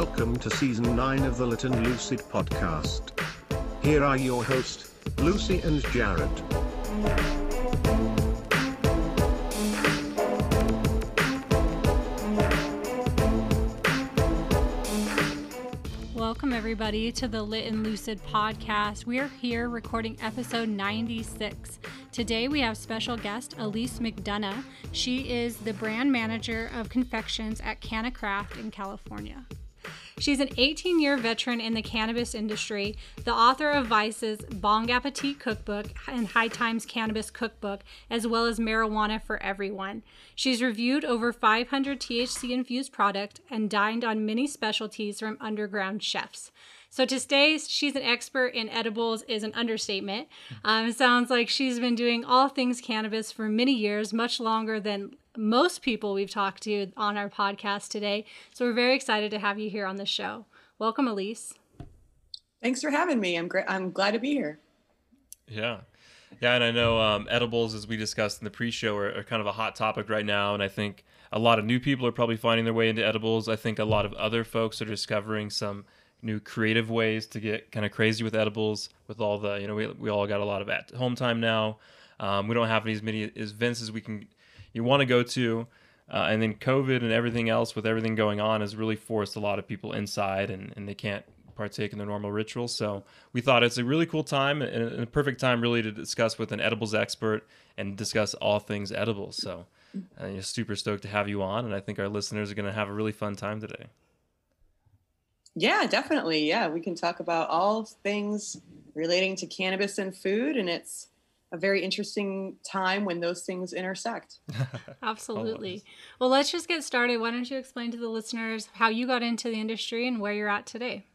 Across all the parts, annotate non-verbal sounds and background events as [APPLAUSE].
Welcome to season 9 of the Lit and Lucid podcast. Here are your hosts, Lucy and Jared. Welcome, everybody, to the Lit and Lucid podcast. We are here recording episode 96. Today, we have special guest Elise McDonough. She is the brand manager of confections at Canna Craft in California. She's an 18 year veteran in the cannabis industry, the author of Vice's Bong Appetit Cookbook and High Times Cannabis Cookbook, as well as Marijuana for Everyone. She's reviewed over 500 THC infused product and dined on many specialties from underground chefs. So to say she's an expert in edibles is an understatement. Um, sounds like she's been doing all things cannabis for many years, much longer than most people we've talked to on our podcast today. So we're very excited to have you here on the show. Welcome, Elise. Thanks for having me. I'm great. I'm glad to be here. Yeah. Yeah, and I know um, edibles, as we discussed in the pre-show, are, are, kind of a hot topic right now, and I think a lot of new people are probably finding their way into edibles. I think a lot of other folks are discovering some new creative ways to get kind of crazy with edibles with all the you know we, we all got a lot of at home time now um, we don't have as many events as we can you want to go to uh, and then covid and everything else with everything going on has really forced a lot of people inside and, and they can't partake in their normal rituals so we thought it's a really cool time and a perfect time really to discuss with an edibles expert and discuss all things edibles. So uh, super stoked to have you on and i think our listeners are going to have a really fun time today. Yeah, definitely. Yeah, we can talk about all things relating to cannabis and food, and it's a very interesting time when those things intersect. [LAUGHS] Absolutely. well, let's just get started. Why don't you explain to the listeners how you got into the industry and where you're at today?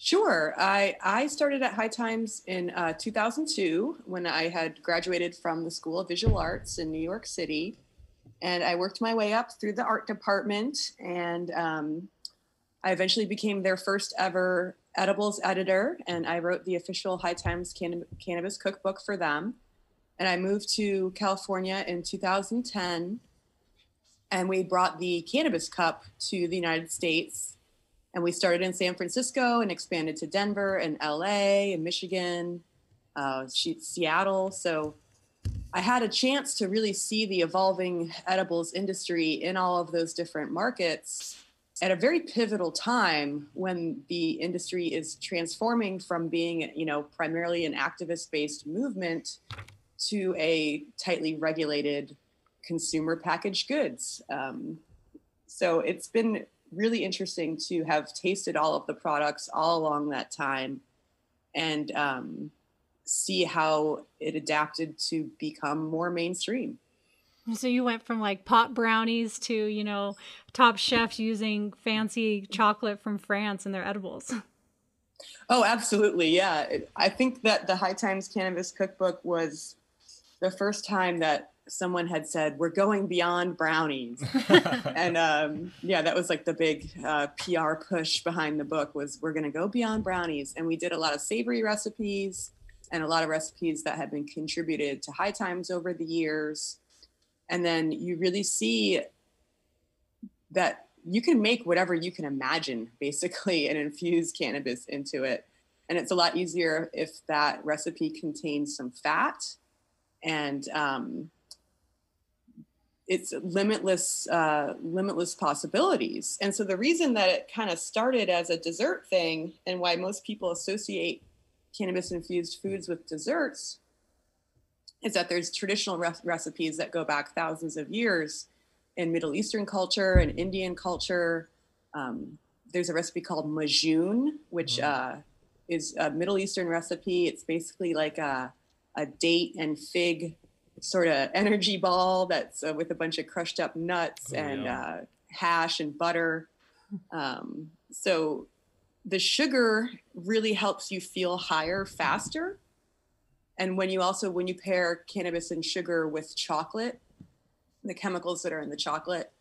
Sure. I, I started at High Times in uh, 2002 when I had graduated from the School of Visual Arts in New York City. And I worked my way up through the art department and um, I eventually became their first ever edibles editor, and I wrote the official High Times Cann- Cannabis Cookbook for them. And I moved to California in 2010, and we brought the Cannabis Cup to the United States. And we started in San Francisco and expanded to Denver and LA and Michigan, uh, Seattle. So I had a chance to really see the evolving edibles industry in all of those different markets at a very pivotal time when the industry is transforming from being, you know, primarily an activist-based movement to a tightly regulated consumer packaged goods. Um, so it's been really interesting to have tasted all of the products all along that time and um, see how it adapted to become more mainstream. So you went from like pot brownies to, you know, top chefs using fancy chocolate from France in their edibles. Oh, absolutely. Yeah. I think that the High Times Cannabis Cookbook was the first time that someone had said, We're going beyond brownies. [LAUGHS] and um, yeah, that was like the big uh, PR push behind the book was we're going to go beyond brownies. And we did a lot of savory recipes and a lot of recipes that had been contributed to High Times over the years and then you really see that you can make whatever you can imagine [LAUGHS] basically and infuse cannabis into it. And it's a lot easier if that recipe contains some fat and um, it's limitless uh, limitless possibilities. And so the reason that it kind of started as a dessert thing and why most people associate cannabis infused foods with desserts is that there's traditional re- recipes that go back thousands of years in Middle Eastern culture and Indian culture. Um, there's a recipe called majun, which mm-hmm. uh, is a Middle Eastern recipe. It's basically like a, a date and fig sort of energy ball that's uh, with a bunch of crushed up nuts oh, and yeah. uh, hash and butter. Um, so the sugar really helps you feel higher faster and when you also when you pair cannabis and sugar with chocolate, the chemicals that are in the chocolate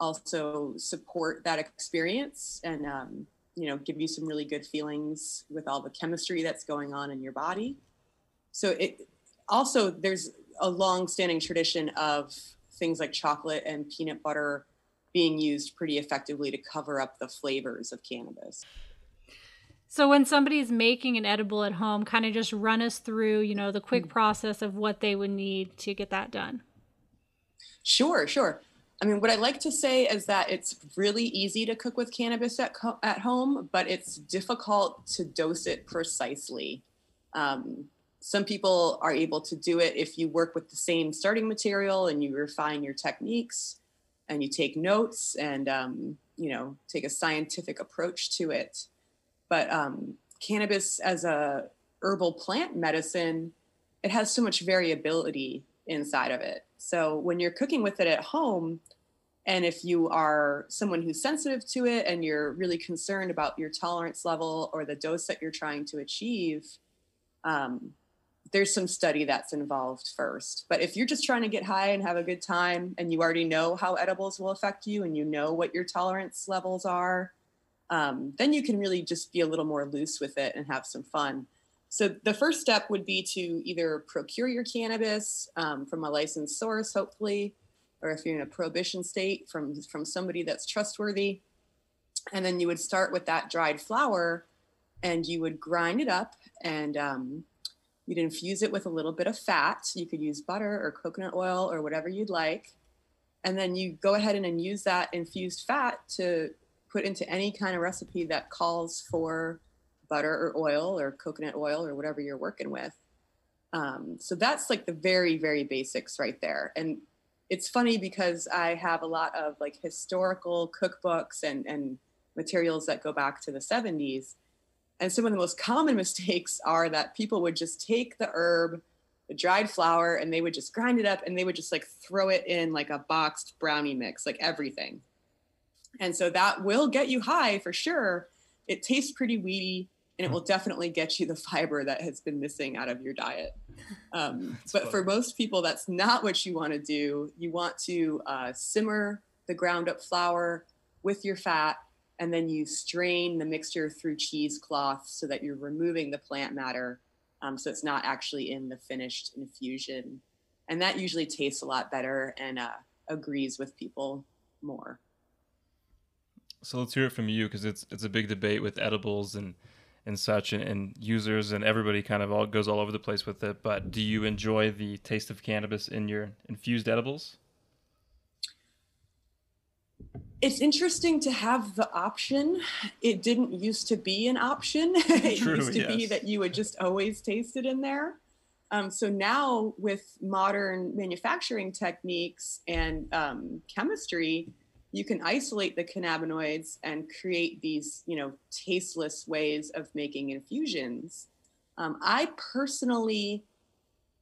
also support that experience and um, you know give you some really good feelings with all the chemistry that's going on in your body. So it also there's a long-standing tradition of things like chocolate and peanut butter being used pretty effectively to cover up the flavors of cannabis. So when somebody's making an edible at home, kind of just run us through, you know, the quick mm. process of what they would need to get that done. Sure, sure. I mean, what I like to say is that it's really easy to cook with cannabis at, co- at home, but it's difficult to dose it precisely. Um, some people are able to do it if you work with the same starting material and you refine your techniques and you take notes and um, you know take a scientific approach to it. But um, cannabis as a herbal plant medicine, it has so much variability inside of it. So when you're cooking with it at home, and if you are someone who's sensitive to it and you're really concerned about your tolerance level or the dose that you're trying to achieve, um, there's some study that's involved first. But if you're just trying to get high and have a good time and you already know how edibles will affect you and you know what your tolerance levels are, um, then you can really just be a little more loose with it and have some fun. So the first step would be to either procure your cannabis um, from a licensed source, hopefully, or if you're in a prohibition state, from from somebody that's trustworthy. And then you would start with that dried flower, and you would grind it up, and um, you'd infuse it with a little bit of fat. You could use butter or coconut oil or whatever you'd like. And then you go ahead and use that infused fat to put into any kind of recipe that calls for butter or oil or coconut oil or whatever you're working with. Um, so that's like the very, very basics right there. And it's funny because I have a lot of like historical cookbooks and, and materials that go back to the 70s. And some of the most [LAUGHS] common mistakes are that people would just take the herb, the dried flower, and they would just grind it up and they would just like throw it in like a boxed brownie mix, like everything. And so that will get you high for sure. It tastes pretty weedy and it will definitely get you the fiber that has been missing out of your diet. Um, [LAUGHS] but funny. for most people, that's not what you want to do. You want to uh, simmer the ground up flower with your fat, and then you strain the mixture through cheesecloth so that you're removing the plant matter. Um, so it's not actually in the finished infusion. And that usually tastes a lot better and uh, agrees with people more. So let's hear it from you because it's it's a big debate with edibles and and such and, and, users and everybody kind of all goes all over the place with it but do you enjoy the taste of cannabis in your infused edibles? It's interesting to have the option. It didn't used to be an option. [LAUGHS] It True, used to yes. be that you would just always taste it in there. Um, so now with modern manufacturing techniques and um, chemistry you can isolate the cannabinoids and create these, you know, tasteless ways of making infusions. Um, I personally,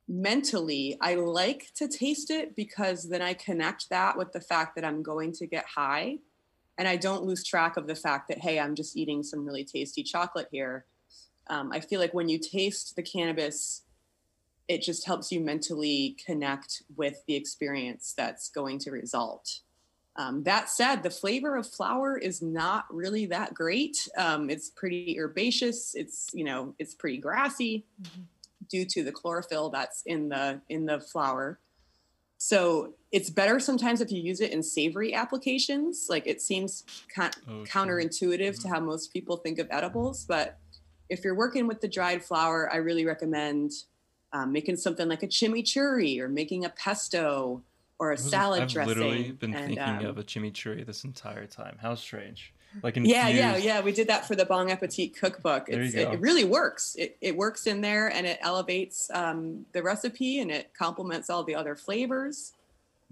mentally, I like to taste it because then I connect that with the fact that I'm going to get high. And I don't lose track of the fact that, hey, I'm just eating some really tasty chocolate here. Um, I feel like when you taste the cannabis, it just helps you mentally connect with the experience that's going to result. Um, that said, the flavor of flower is not really that great. Um, it's pretty herbaceous. It's you know it's pretty grassy mm-hmm. due to the chlorophyll that's in the in the flower. So it's better sometimes if you use it in savory applications. Like it seems con- oh, counterintuitive mm-hmm. to how most people think of edibles, but if you're working with the dried flower, I really recommend um, making something like a chimichurri or making a pesto or a salad I've dressing. I've literally been and, thinking um, of a chimichurri this entire time. How strange. Like infused. Yeah, yeah, yeah. We did that for the Bong Appetit cookbook. It's, it, it, really works. It, it works in there and it elevates um, the recipe and it complements all the other flavors.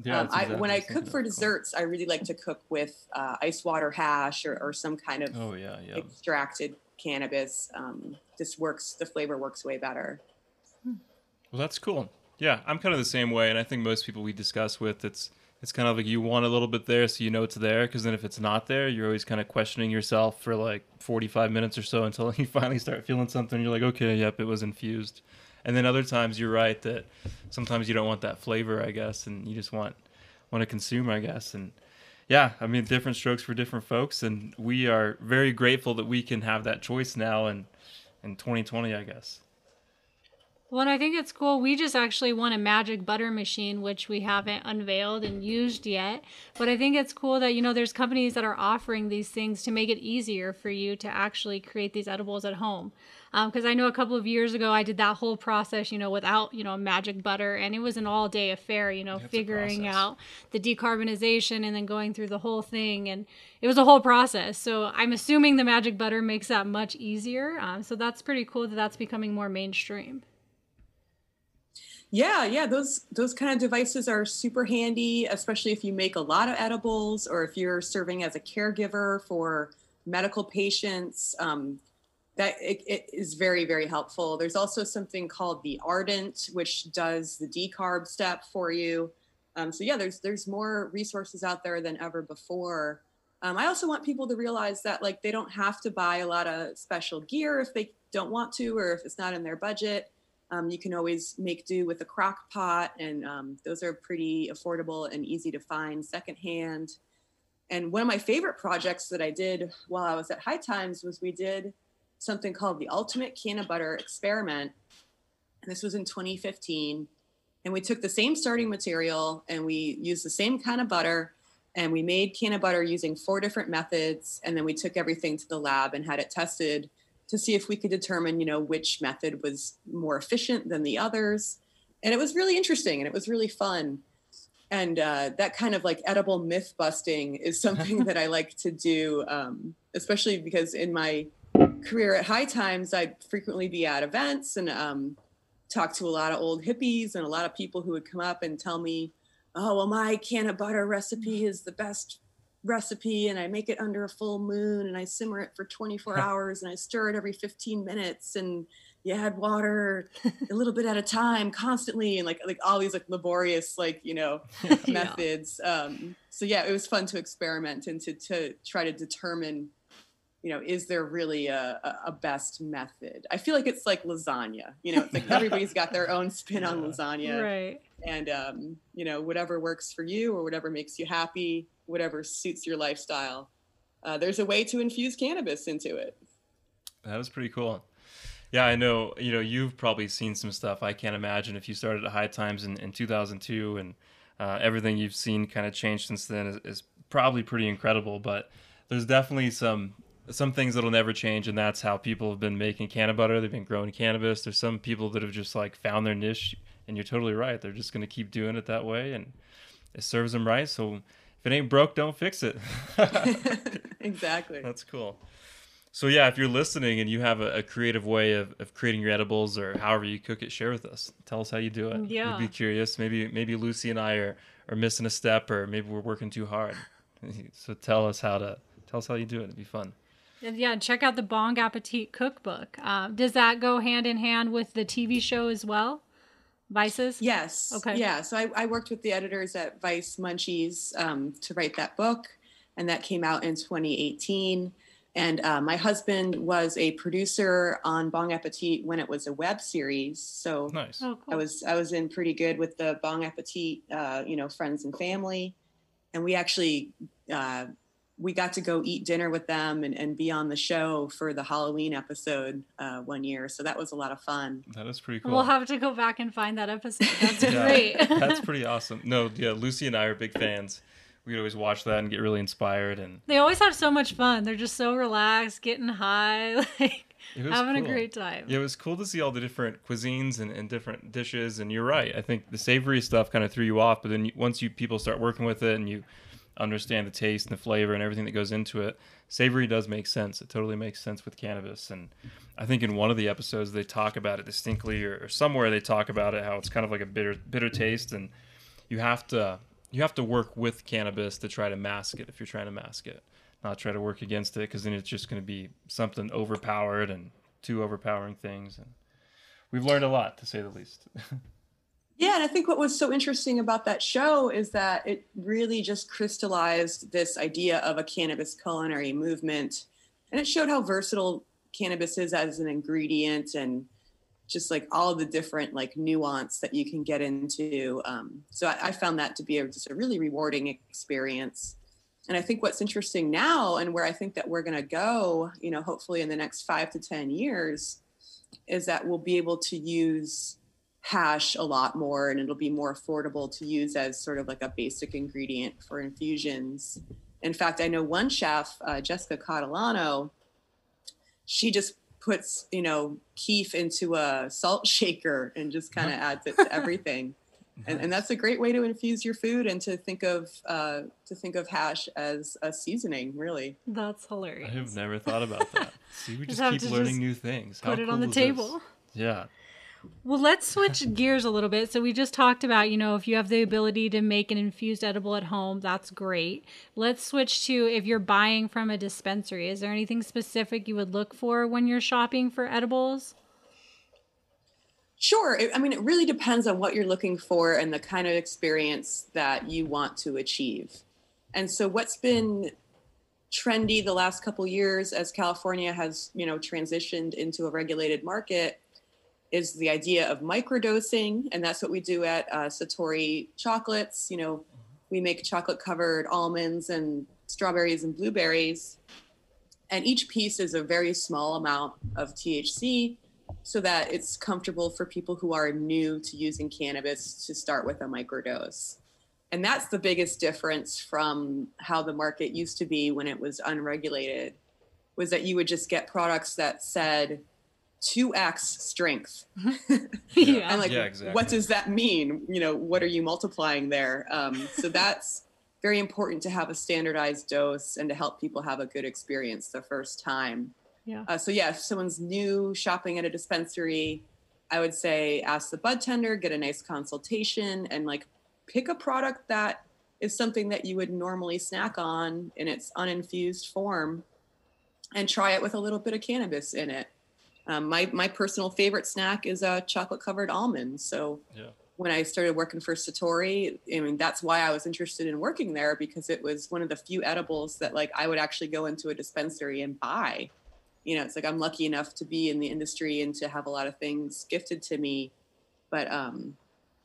Yeah, um, exactly I, when I cook for desserts, I really like to cook with uh, ice water hash or, or some kind of oh, yeah, yeah. extracted cannabis. Um, just works, the flavor works way better. Well, that's cool. Yeah, I'm kind of the same way, and I think most people we discuss with, it's it's kind of like you want a little bit there, so you know it's there. Because then if it's not there, you're always kind of questioning yourself for like 45 minutes or so [LAUGHS] until you finally start feeling something. You're like, okay, yep, it was infused. And then other times you're right that sometimes you don't want that flavor, I guess, and you just want want to consume, I guess. And yeah, I mean, different strokes for different folks, and we are very grateful that we can have that choice now and in 2020, I guess. Well, and I think it's cool. We just actually won a magic butter machine, which we haven't unveiled and used yet. But I think it's cool that, you know, there's companies that are offering these things to make it easier for you to actually create these edibles at home. Because um, I know a couple of years ago, I did that whole process, you know, without, you know, magic butter. And it was an all day affair, you know, figuring out the decarbonization and then going through the whole thing. And it was a whole process. So I'm assuming the magic butter makes that much easier. Um, so that's pretty cool that that's becoming more mainstream. Yeah, yeah, those those kind of devices are super handy, especially if you make a lot of edibles or if you're serving as a caregiver for medical patients. Um, that it, it is very very helpful. There's also something called the Ardent, which does the decarb step for you. Um, so yeah, there's there's more resources out there than ever before. Um, I also want people to realize that like they don't have to buy a lot of special gear if they don't want to or if it's not in their budget um, you can always make do with a crock pot, and um, those are pretty affordable and easy to find secondhand. And one of my favorite projects that I did while I was at High Times was we did something called the Ultimate Canna Butter Experiment. And this was in 2015. And we took the same starting material and we used the same kind of butter and we made canna butter using four different methods. And then we took everything to the lab and had it tested to see if we could determine, you know, which method was more efficient than the others. And it was really interesting and it was really fun. And uh, that kind of like edible myth busting is something [LAUGHS] that I like to do, um, especially because in my career at High Times, I'd frequently be at events and um, talk to a lot of old hippies and a lot of people who would come up and tell me, oh, well, my canna butter recipe is the best recipe and I make it under a full moon and I simmer it for 24 [LAUGHS] hours and I stir it every 15 minutes and you add water [LAUGHS] a little bit at a time constantly and like like all these like laborious like you know [LAUGHS] methods. Um so yeah it was fun to experiment and to to try to determine you know is there really a, a best method i feel like it's like lasagna you know it's like [LAUGHS] everybody's got their own spin on lasagna right and um you know whatever works for you or whatever makes you happy whatever suits your lifestyle. Uh, there's a way to infuse cannabis into it. That was pretty cool. Yeah, I know. You know, you've probably seen some stuff. I can't imagine if you started at High Times in, in 2002 and uh, everything you've seen kind of changed since then is, is, probably pretty incredible. But there's definitely some some things that'll never change, and that's how people have been making canna butter. They've been growing cannabis. There's some people that have just like found their niche, and you're totally right. They're just going to keep doing it that way, and it serves them right. So if it ain't broke, don't fix it. [LAUGHS] [LAUGHS] exactly. That's cool. So yeah, if you're listening and you have a, a, creative way of, of creating your edibles or however you cook it, share with us. Tell us how you do it. Yeah. We'd be curious. Maybe maybe Lucy and I are, are missing a step or maybe we're working too hard. [LAUGHS] So tell us how to tell us how you do it. It'd be fun. And yeah, check out the Bong Appetit cookbook. Um, does that go hand in hand with the TV show as well? Vices? Yes. Okay. Yeah. So I, I worked with the editors at Vice Munchies um, to write that book, and that came out in 2018. And uh, my husband was a producer on Bong Appetit when it was a web series. So nice. Oh, cool. I was I was in pretty good with the Bong Appetit, uh, you know, friends and family, and we actually uh, we got to go eat dinner with them and, and be on the show for the Halloween episode uh, one year. So that was a lot of fun. That is pretty cool. We'll have to go back and find that episode. That's [LAUGHS] great. [LAUGHS] That's pretty awesome. No, yeah, Lucy and I are big fans. We'd always watch that and get really inspired. And they always have so much fun. They're just so relaxed, getting high, [LAUGHS] like having cool. a great time. Yeah, it was cool to see all the different cuisines and, and different dishes. And you're right. I think the savory stuff kind of threw you off, but then you, once you people start working with it and you understand the taste and the flavor and everything that goes into it, savory does make sense. It totally makes sense with cannabis. And I think in one of the episodes they talk about it distinctly, or, or somewhere they talk about it how it's kind of like a bitter bitter taste, and you have to you have to work with cannabis to try to mask it if you're trying to mask it, not try to work against it because then it's just going to be something overpowered and two overpowering things. And we've learned a lot to say the least. [LAUGHS] Yeah, and I think what was so interesting about that show is that it really just crystallized this idea of a cannabis culinary movement. And it showed how versatile cannabis is as an ingredient and just like all the different like nuance that you can get into. Um, so I, I, found that to be a, just a really rewarding experience. And I think what's interesting now and where I think that we're going to go, you know, hopefully in the next five to 10 years, is that we'll be able to use hash a lot more and it'll be more affordable to use as sort of like a basic ingredient for infusions. In fact, I know one chef, uh, Jessica Catalano, she just puts, you know, keef into a salt shaker and just kind of adds it to everything. [LAUGHS] And, and that's a great way to infuse your food and to think of uh, to think of hash as a seasoning. Really, that's hilarious. I have never thought about that. [LAUGHS] See, we just, Just keep learning just new things. Put How it on the cool is this? table. Yeah. Well, let's switch gears a little bit. So we just talked about, you know, if you have the ability to make an infused edible at home, that's great. Let's switch to if you're buying from a dispensary. Is there anything specific you would look for when you're shopping for edibles? Sure. I mean, it really depends on what you're looking for and the kind of experience that you want to achieve. And so, what's been trendy the last couple years as California has, you know, transitioned into a regulated market is the idea of microdosing, and that's what we do at uh, Satori Chocolates. You know, we make chocolate covered almonds and strawberries and blueberries, and each piece is a very small amount of THC so that it's comfortable for people who are new to using cannabis to start with a microdose. And that's the biggest difference from how the market used to be when it was unregulated was that you would just get products that said 2x strength. [LAUGHS] [LAUGHS] yeah. And like Yeah, exactly. what does that mean? You know, what are you multiplying there? Um, so that's very important to have a standardized dose and to help people have a good experience the first time. Yeah. Uh, so yeah, if someone's new shopping at a dispensary, I would say ask the bud tender, get a nice consultation, and like pick a product that is something that you would normally snack on in its uninfused form, and try it with a little bit of cannabis in it. Um, my my personal favorite snack is a chocolate covered almond. So Yeah. when I started working for Satori, I mean that's why I was interested in working there because it was one of the few edibles that like I would actually go into a dispensary and buy. You know, it's like I'm lucky enough to be in the industry and to have a lot of things gifted to me, but um,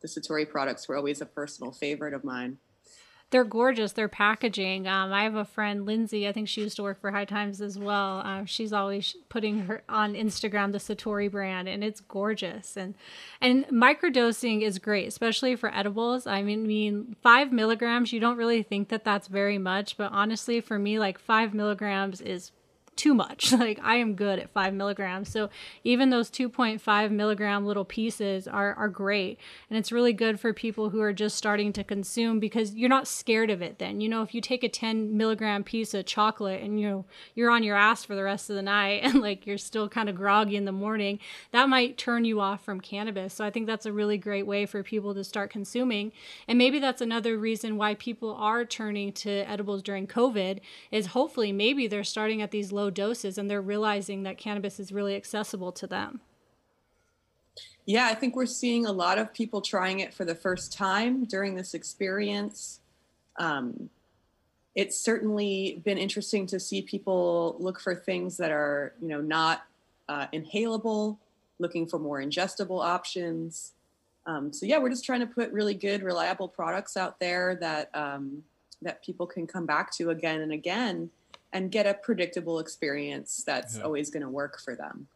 the Satori products were always a personal favorite of mine. They're gorgeous. Their packaging. Um, I have a friend, Lindsay. I think she used to work for High Times as well. Uh, she's always putting her on Instagram the Satori brand, and it's gorgeous. And and microdosing is great, especially for edibles. I mean, mean five milligrams. You don't really think that that's very much, but honestly, for me, like five milligrams is too much. [LAUGHS] Like I am good at five milligrams. So even those 2.5 milligram little pieces are, are great. And it's really good for people who are just starting to consume because you're not scared of it then. You know, if you take a 10 milligram piece of chocolate and you know, you're on your ass for the rest of the night [LAUGHS] and like you're still kind of groggy in the morning, that might turn you off from cannabis. So I think that's a really great way for people to start consuming. And maybe that's another reason why people are turning to edibles during COVID is hopefully maybe they're starting at these low doses and they're realizing that cannabis is really accessible to them. Yeah, I think we're seeing a lot of people trying it for the first time during this experience. Um, it's certainly been interesting to see people look for things that are, you know, not uh, inhalable, looking for more ingestible options. Um, so yeah, we're just trying to put really good, reliable products out there that um, that people can come back to again and again, and get a predictable experience that's Yeah. always going to work for them.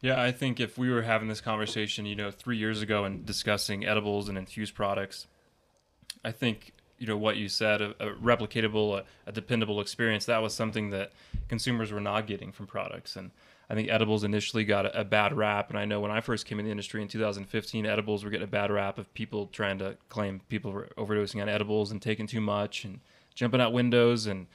Yeah, I think if we were having this conversation, you know, three years ago and discussing edibles and infused products, I think you know what you said a, a replicatable, a, a dependable experience. That was something that consumers were not getting from products, and I think edibles initially got a, a bad rap. And I know when I first came in the industry in 2015, edibles were getting a bad rap of people trying to claim people were overdosing on edibles and taking too much and jumping out windows and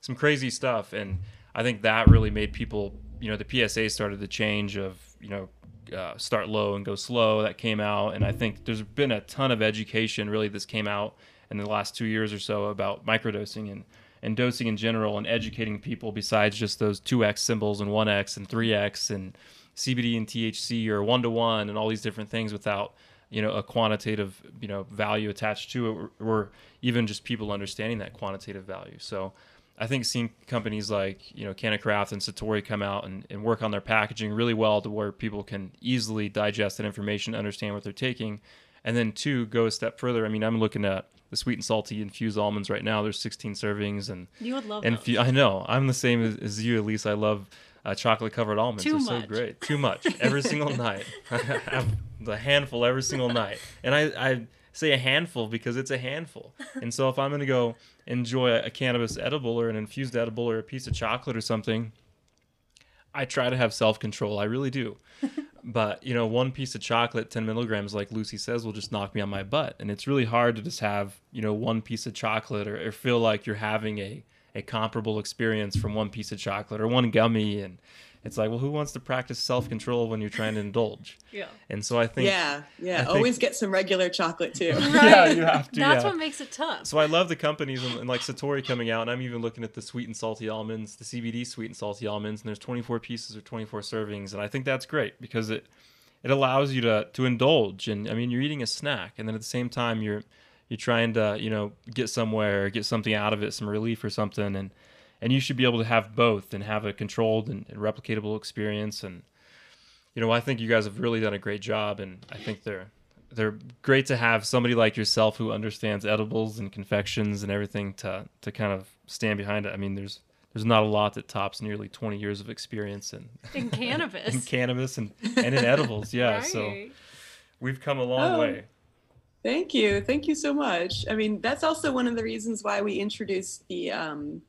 some crazy stuff. And I think that really made people, you know, the PSA started the change of, you know, uh, start low and go slow. That came out, and I think there's been a ton of education really this came out in the last two years or so about microdosing and and dosing in general, and educating people besides just those two X symbols and one X and three X and CBD and THC or one to one and all these different things without you know a quantitative you know value attached to it or, or even just people understanding that quantitative value. So. I think seeing companies like you know CannaCraft and Satori come out and, and work on their packaging really well to where people can easily digest that information, understand what they're taking, and then two go a step further. I mean, I'm looking at the sweet and salty infused almonds right now. There's 16 servings, and You would love and I know I'm the same as, as you, Elise. I love uh, chocolate covered almonds. Too They're much. so great. Too much every [LAUGHS] single night. [LAUGHS] I have the handful every single night. And I, I say a handful because it's a handful. [LAUGHS] And so if I'm going to go enjoy a cannabis edible or an infused edible or a piece of chocolate or something, I try to have self control. I really do. [LAUGHS] but, you know, one piece of chocolate, 10 milligrams, like Lucy says, will just knock me on my butt. And it's really hard to just have, you know, one piece of chocolate or, or feel like you're having a, a comparable experience from one piece of chocolate or one gummy. And, it's like, well, who wants to practice self control when you're trying to indulge? [LAUGHS] Yeah. And so I think. Yeah, yeah. think- Always get some regular chocolate too. [LAUGHS] Yeah, you have to. That's yeah. what makes it tough. So I love the companies and, and like Satori coming out, and I'm even looking at the sweet and salty almonds, the CBD sweet and salty almonds, and there's 24 pieces or 24 servings, and I think that's great because it it allows you to to indulge, and I mean you're eating a snack, and then at the same time you're you're trying to you know get somewhere, get something out of it, some relief or something, and and you should be able to have both and have a controlled and, and replicatable experience, and you know I think you guys have really done a great job, and I think they're they're great to have somebody like yourself who understands edibles and confections and everything to to kind of stand behind it. I mean, there's there's not a lot that tops nearly 20 years of experience in, In [LAUGHS] cannabis. in cannabis and, and in edibles. Yeah, so we've come a long Oh. way. Thank you. Thank you so much. I mean, that's also one of the reasons why we introduced the um,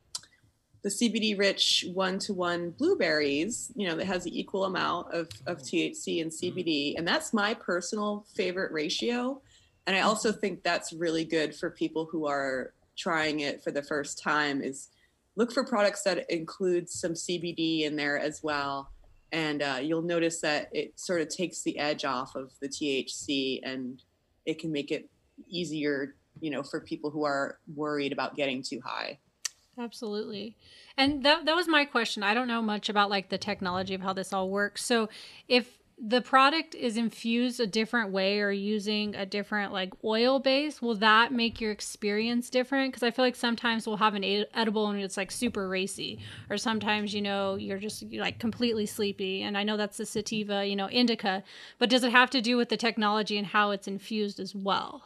the CBD rich one to one blueberries, you know, that has the equal amount of, of mm-hmm. THC and mm-hmm. CBD. And that's my personal favorite ratio. And I also mm-hmm. think that's really good for people who are trying it for the first time is look for products that include some CBD in there as well. And uh, you'll notice that it sort of takes the edge off of the THC and it can make it easier, you know, for people who are worried about getting too high. Absolutely. And that that was my question. I don't know much about like the technology of how this all works. So if the product is infused a different way or using a different like oil base, will that make your experience different? Because I feel like sometimes we'll have an ed- edible and it's like super racy, or sometimes you know you're just you're, like completely sleepy. And I know that's the sativa, you know, indica, but does it have to do with the technology and how it's infused as well?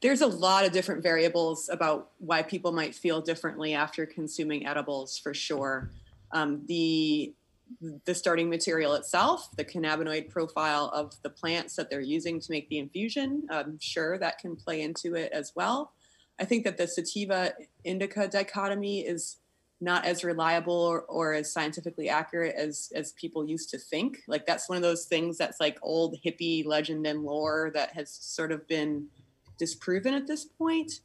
There's a lot of different variables about why people might feel differently after consuming edibles for sure. Um, the the starting material itself, the cannabinoid profile of the plants that they're using to make the infusion, I'm sure that can play into it as well. I think that the sativa indica dichotomy is not as reliable or, or as scientifically accurate as as people used to think. Like that's one of those things that's like old hippie legend and lore that has sort of been disproven at this point.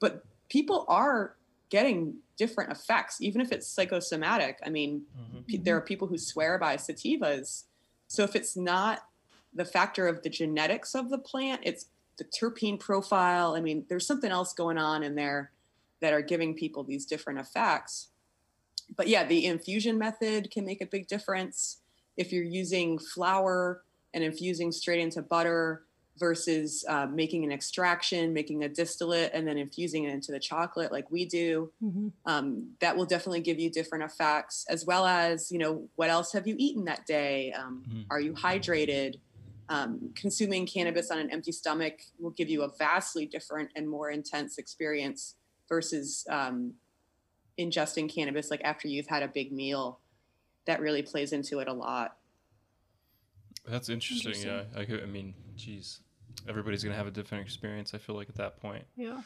But people are getting different effects, even if it's psychosomatic. I mean, mm-hmm. p- there are people who swear by sativas. So if it's not the factor of the genetics of the plant, it's the terpene profile. I mean, there's something else going on in there that are giving people these different effects. But yeah, the infusion method can make a big difference. If you're using flower and infusing straight into butter versus uh, making an extraction, making a distillate, and then infusing it into the chocolate like we do, um, that will definitely give you different effects, as well as, you know, what else have you eaten that day? Um, Mhm. Are you hydrated? Um, consuming cannabis on an empty stomach will give you a vastly different and more intense experience versus um, ingesting cannabis like after you've had a big meal. That really plays into it a lot. That's interesting. Interesting. Yeah, I, could, I mean, geez, everybody's gonna have a different experience. I feel like at that point. Yeah.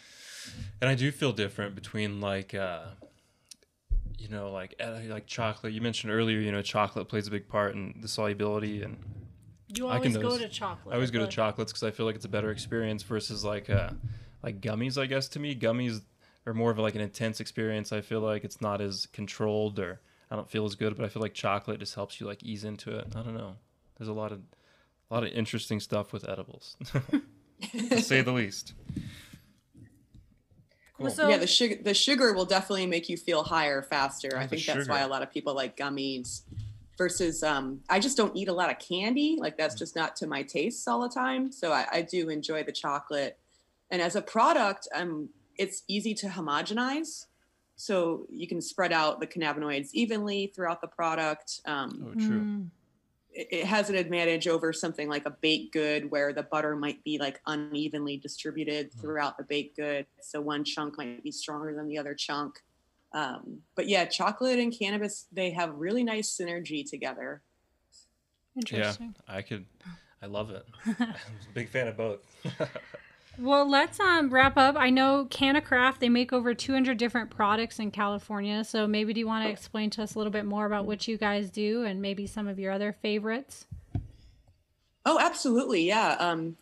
and I do feel different between like uh you know like uh, like chocolate you mentioned earlier you know chocolate plays a big part in the solubility and You I can always go notice- to chocolate. I always go to chocolates because I feel like it's a better experience versus like uh like gummies I guess to me gummies are more of like an intense experience I feel like it's not as controlled or I don't feel as good but I feel like chocolate just helps you like ease into it I don't know there's a lot of a lot of interesting stuff with edibles to say the least Well, Cool. so yeah, the sugar the sugar will definitely make you feel higher faster. Oh, I the think that's why a lot of people like gummies. Versus, um, I just don't eat a lot of candy. Like that's just not to my tastes all the time. So I, I do enjoy the chocolate. And as a product, um, it's easy to homogenize. So you can spread out the cannabinoids evenly throughout the product. Um, oh true Mm. It it has an advantage over something like a baked good where the butter might be like unevenly distributed throughout the baked good so one chunk might be stronger than the other chunk um, but yeah chocolate and cannabis they have really nice synergy together Interesting. Yeah, I could. I love it. [LAUGHS] I'm a big fan of both. [LAUGHS] Well, let's um wrap up. I know CannaCraft they make over 200 different products in California. So maybe do you want to explain to us a little bit more about what you guys do and maybe some of your other favorites? Oh, absolutely. Yeah. Um,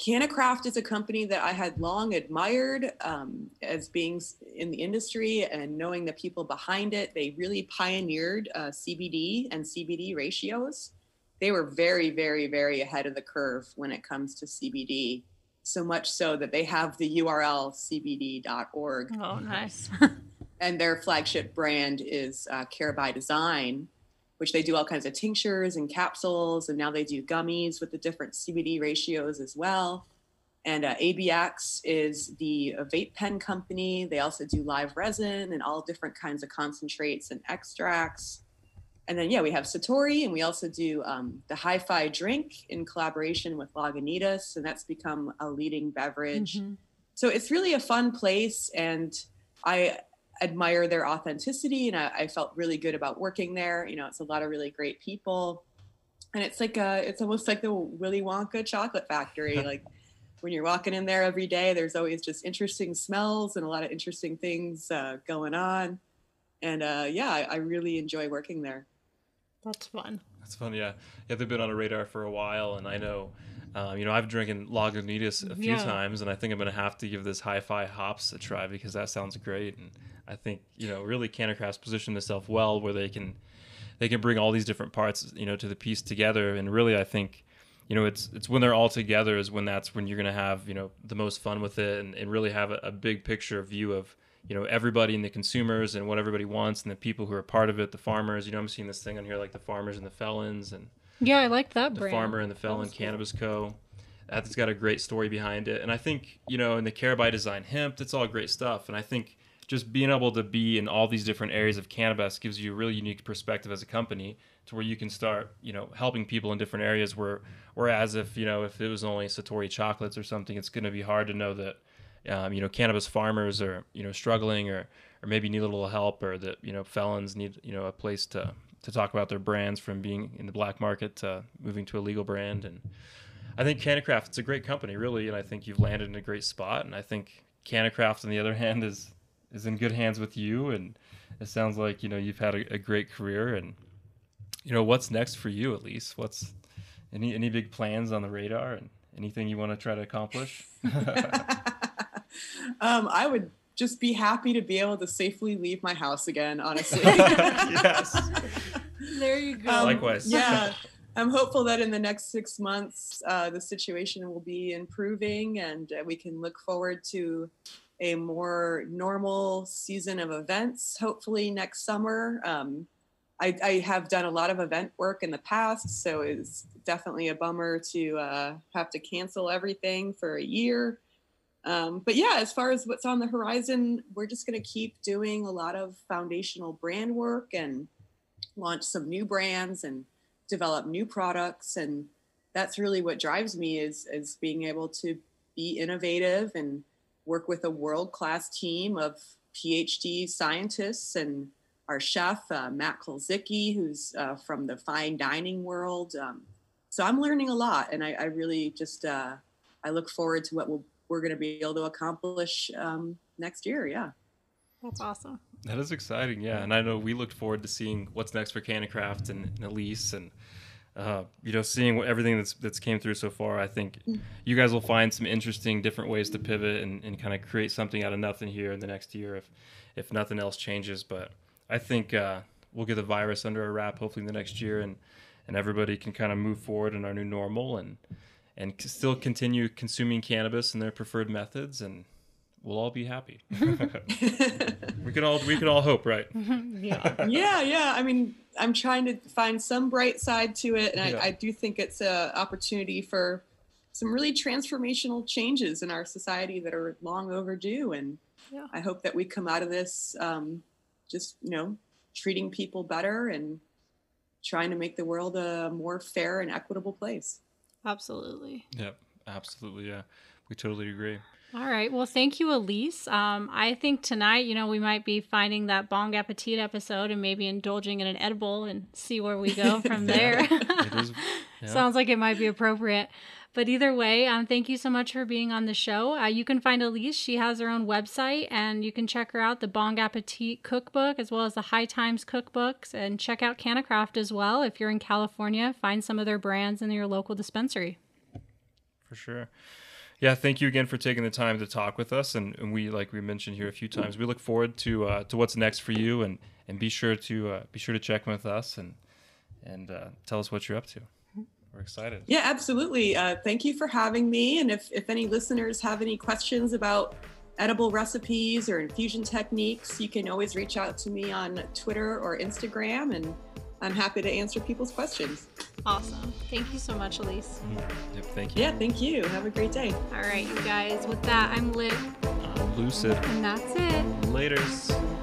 CannaCraft is a company that I had long admired um, as being in the industry and knowing the people behind it. They really pioneered uh, CBD and CBD ratios. They were very, very, very ahead of the curve when it comes to CBD. So much so that they have the URL cbd.org. Oh, nice. [LAUGHS] [LAUGHS] and their flagship brand is uh, Care by Design, which they do all kinds of tinctures and capsules, and now they do gummies with the different CBD ratios as well. And uh, ABX is the vape pen company. They also do live resin and all different kinds of concentrates and extracts. And then, yeah, we have Satori, and we also do um, the Hi Fi drink in collaboration with Lagunitas, and that's become a leading beverage. Mm-hmm. So it's really a fun place, and I admire their authenticity and I, I, felt really good about working there. You know, it's a lot of really great people. And it's like a, it's almost like the Willy Wonka chocolate factory. [LAUGHS] like when you're walking in there every day, there's always just interesting smells and a lot of interesting things uh, going on. And uh, yeah, I, I really enjoy working there. That's fun. That's fun. Yeah. Yeah. They've been on a radar for a while. And I know, um, you know, I've drinking Lagunitas a few yeah. times, and I think I'm going to have to give this Hi-Fi hops a try because that sounds great. And I think you know really CannaCraft's positioned itself well where they can they can bring all these different parts you know to the piece together, and really I think you know it's it's when they're all together is when that's when you're going to have you know the most fun with it and, and really have a, a big picture view of you know everybody and the consumers and what everybody wants and the people who are part of it the farmers you know i'm seeing this thing on here like the farmers and the felons and yeah i like that the brand. farmer and the felon cannabis co. That's got a great story behind it. And i think you know in the care by design hemp that's all great stuff. And i think just being able to be in all these different areas of cannabis gives you a really unique perspective as a company to where you can start you know helping people in different areas where whereas if you know if it was only satori chocolates or something it's going to be hard to know that um, you know cannabis farmers are you know struggling or or maybe need a little help or that you know felons need you know a place to to talk about their brands from being in the black market to moving to a legal brand and I think CannaCraft it's a great company really and I think you've landed in a great spot and I think CannaCraft on the other hand is is in good hands with you, and it sounds like you know you've had a, a great career. And you know what's next for you, Elise? What's any any big plans on the radar, and anything you want to try to accomplish? [LAUGHS] [LAUGHS] um, I would just be happy to be able to safely leave my house again. Honestly, [LAUGHS] yes. There you go. Um, Likewise. Yeah. I'm hopeful that in the next six months, uh, the situation will be improving and uh, we can look forward to a more normal season of events, hopefully next summer. Um, I, I, have done a lot of event work in the past, so it's definitely a bummer to uh, have to cancel everything for a year. Um, but yeah, as far as what's on the horizon, we're just going to keep doing a lot of foundational brand work and launch some new brands and develop new products. And that's really what drives me is, is being able to be innovative and work with a world class team of PhD scientists and our chef, uh, Matt Kolzicki, who's uh, from the fine dining world. Um, so I'm learning a lot, and I, I really just uh, I look forward to what we we are going to be able to accomplish um, next year. Yeah, that's awesome. That is exciting, yeah. And I know we looked forward to seeing what's next for CannaCraft and, and Elise and uh, you know, seeing what, everything that's that's came through so far, I think mm. you guys will find some interesting, different ways to pivot and, and kind of create something out of nothing here in the next year, if if nothing else changes. But I think uh, we'll get the virus under a wrap hopefully in the next year, and and everybody can kind of move forward in our new normal and and still continue consuming cannabis in their preferred methods and we'll all be happy. [LAUGHS] we can all we can all hope, right? [LAUGHS] yeah. [LAUGHS] yeah, yeah. I mean, I'm trying to find some bright side to it, and yeah. I, I, do think it's an opportunity for some really transformational changes in our society that are long overdue. And yeah. I hope that we come out of this um, just you know treating people better and trying to make the world a more fair and equitable place. Absolutely. Yep. Absolutely. Yeah. We totally agree. All right. Well, thank you, Elise. Um, I think tonight, you know, we might be finding that Bong Appetit episode and maybe indulging in an edible and see where we go [LAUGHS] from there. [LAUGHS] yeah. Sounds like it might be appropriate. But either way, um, thank you so much for being on the show. Uh, you can find Elise. She has her own website, and you can check her out, the Bong Appetit cookbook, as well as the High Times cookbooks, and check out CannaCraft as well. If you're in California, find some of their brands in your local dispensary. for sure. Yeah, thank you again for taking the time to talk with us, and, and we, like we mentioned here a few times, we look forward to uh, to what's next for you, and and be sure to uh, be sure to check with us and and uh, tell us what you're up to. We're excited. Yeah, absolutely. Uh, thank you for having me. And if, if any listeners have any questions about edible recipes or infusion techniques, you can always reach out to me on Twitter or Instagram, and I'm happy to answer people's questions. Awesome. Thank you so much, Elise. Yep, thank you. Yeah, thank you. Have a great day. All right, you guys, with that, I'm lit, I'm lucid. and that's it. Laters.